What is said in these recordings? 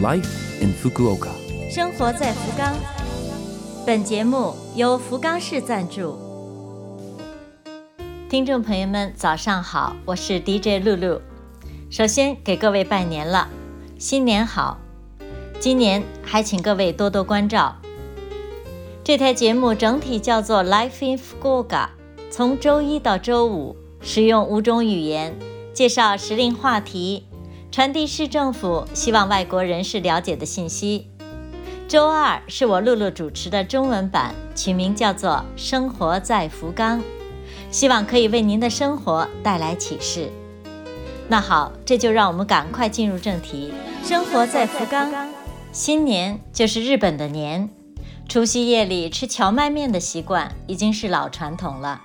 Life in Fukuoka。生活在福冈。本节目由福冈市赞助。听众朋友们，早上好，我是 DJ 露露。首先给各位拜年了，新年好！今年还请各位多多关照。这台节目整体叫做 Life in Fukuoka，从周一到周五使用五种语言介绍时令话题。传递市政府希望外国人士了解的信息。周二是我露露主持的中文版，取名叫做《生活在福冈》，希望可以为您的生活带来启示。那好，这就让我们赶快进入正题。生活在福冈，新年就是日本的年，除夕夜里吃荞麦面的习惯已经是老传统了。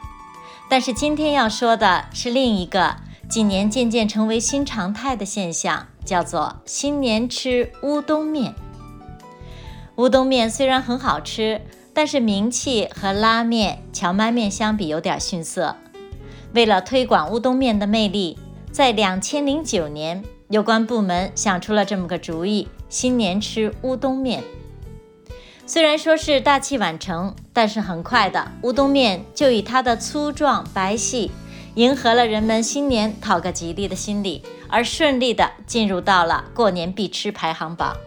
但是今天要说的是另一个。近年渐渐成为新常态的现象，叫做新年吃乌冬面。乌冬面虽然很好吃，但是名气和拉面、荞麦面相比有点逊色。为了推广乌冬面的魅力，在两千零九年，有关部门想出了这么个主意：新年吃乌冬面。虽然说是大器晚成，但是很快的，乌冬面就以它的粗壮白细。迎合了人们新年讨个吉利的心理，而顺利的进入到了过年必吃排行榜。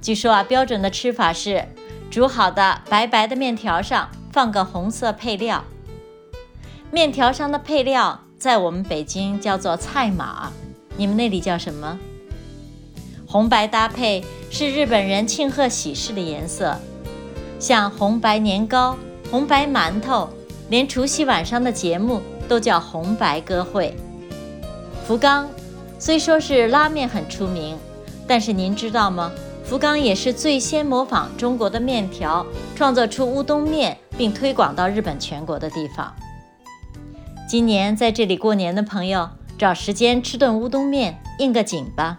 据说啊，标准的吃法是煮好的白白的面条上放个红色配料。面条上的配料在我们北京叫做菜码，你们那里叫什么？红白搭配是日本人庆贺喜事的颜色，像红白年糕、红白馒头，连除夕晚上的节目。都叫红白歌会。福冈虽说是拉面很出名，但是您知道吗？福冈也是最先模仿中国的面条，创作出乌冬面，并推广到日本全国的地方。今年在这里过年的朋友，找时间吃顿乌冬面，应个景吧。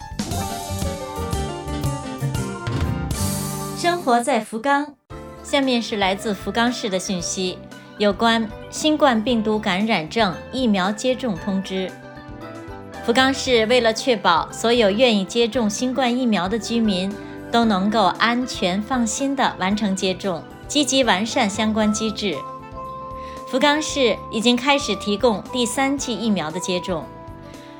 生活在福冈，下面是来自福冈市的讯息。有关新冠病毒感染症疫苗接种通知，福冈市为了确保所有愿意接种新冠疫苗的居民都能够安全放心地完成接种，积极完善相关机制。福冈市已经开始提供第三剂疫苗的接种，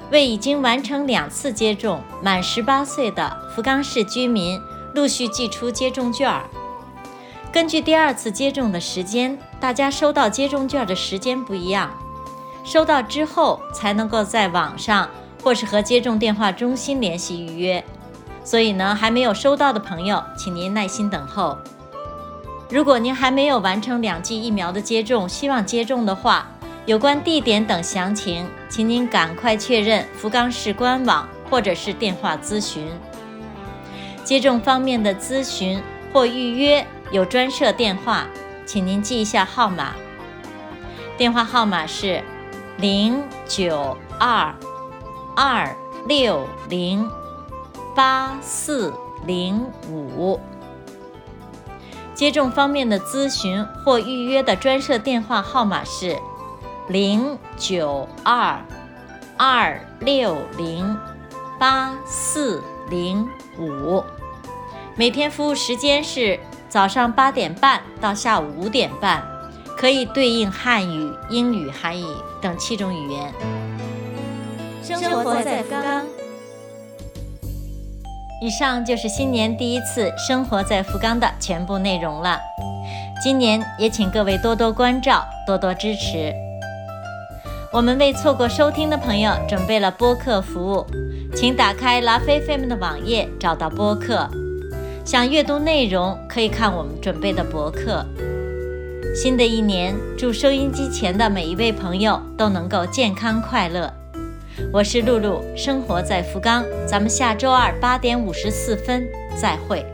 为已经完成两次接种满十八岁的福冈市居民陆续寄出接种券儿。根据第二次接种的时间，大家收到接种券的时间不一样，收到之后才能够在网上或是和接种电话中心联系预约。所以呢，还没有收到的朋友，请您耐心等候。如果您还没有完成两剂疫苗的接种，希望接种的话，有关地点等详情，请您赶快确认福冈市官网或者是电话咨询。接种方面的咨询或预约。有专设电话，请您记一下号码。电话号码是零九二二六零八四零五。接种方面的咨询或预约的专设电话号码是零九二二六零八四零五。每天服务时间是。早上八点半到下午五点半，可以对应汉语、英语、韩语等七种语言。生活在福冈。以上就是新年第一次生活在福冈的全部内容了。今年也请各位多多关照，多多支持。我们为错过收听的朋友准备了播客服务，请打开拉菲菲们的网页，找到播客。想阅读内容，可以看我们准备的博客。新的一年，祝收音机前的每一位朋友都能够健康快乐。我是露露，生活在福冈，咱们下周二八点五十四分再会。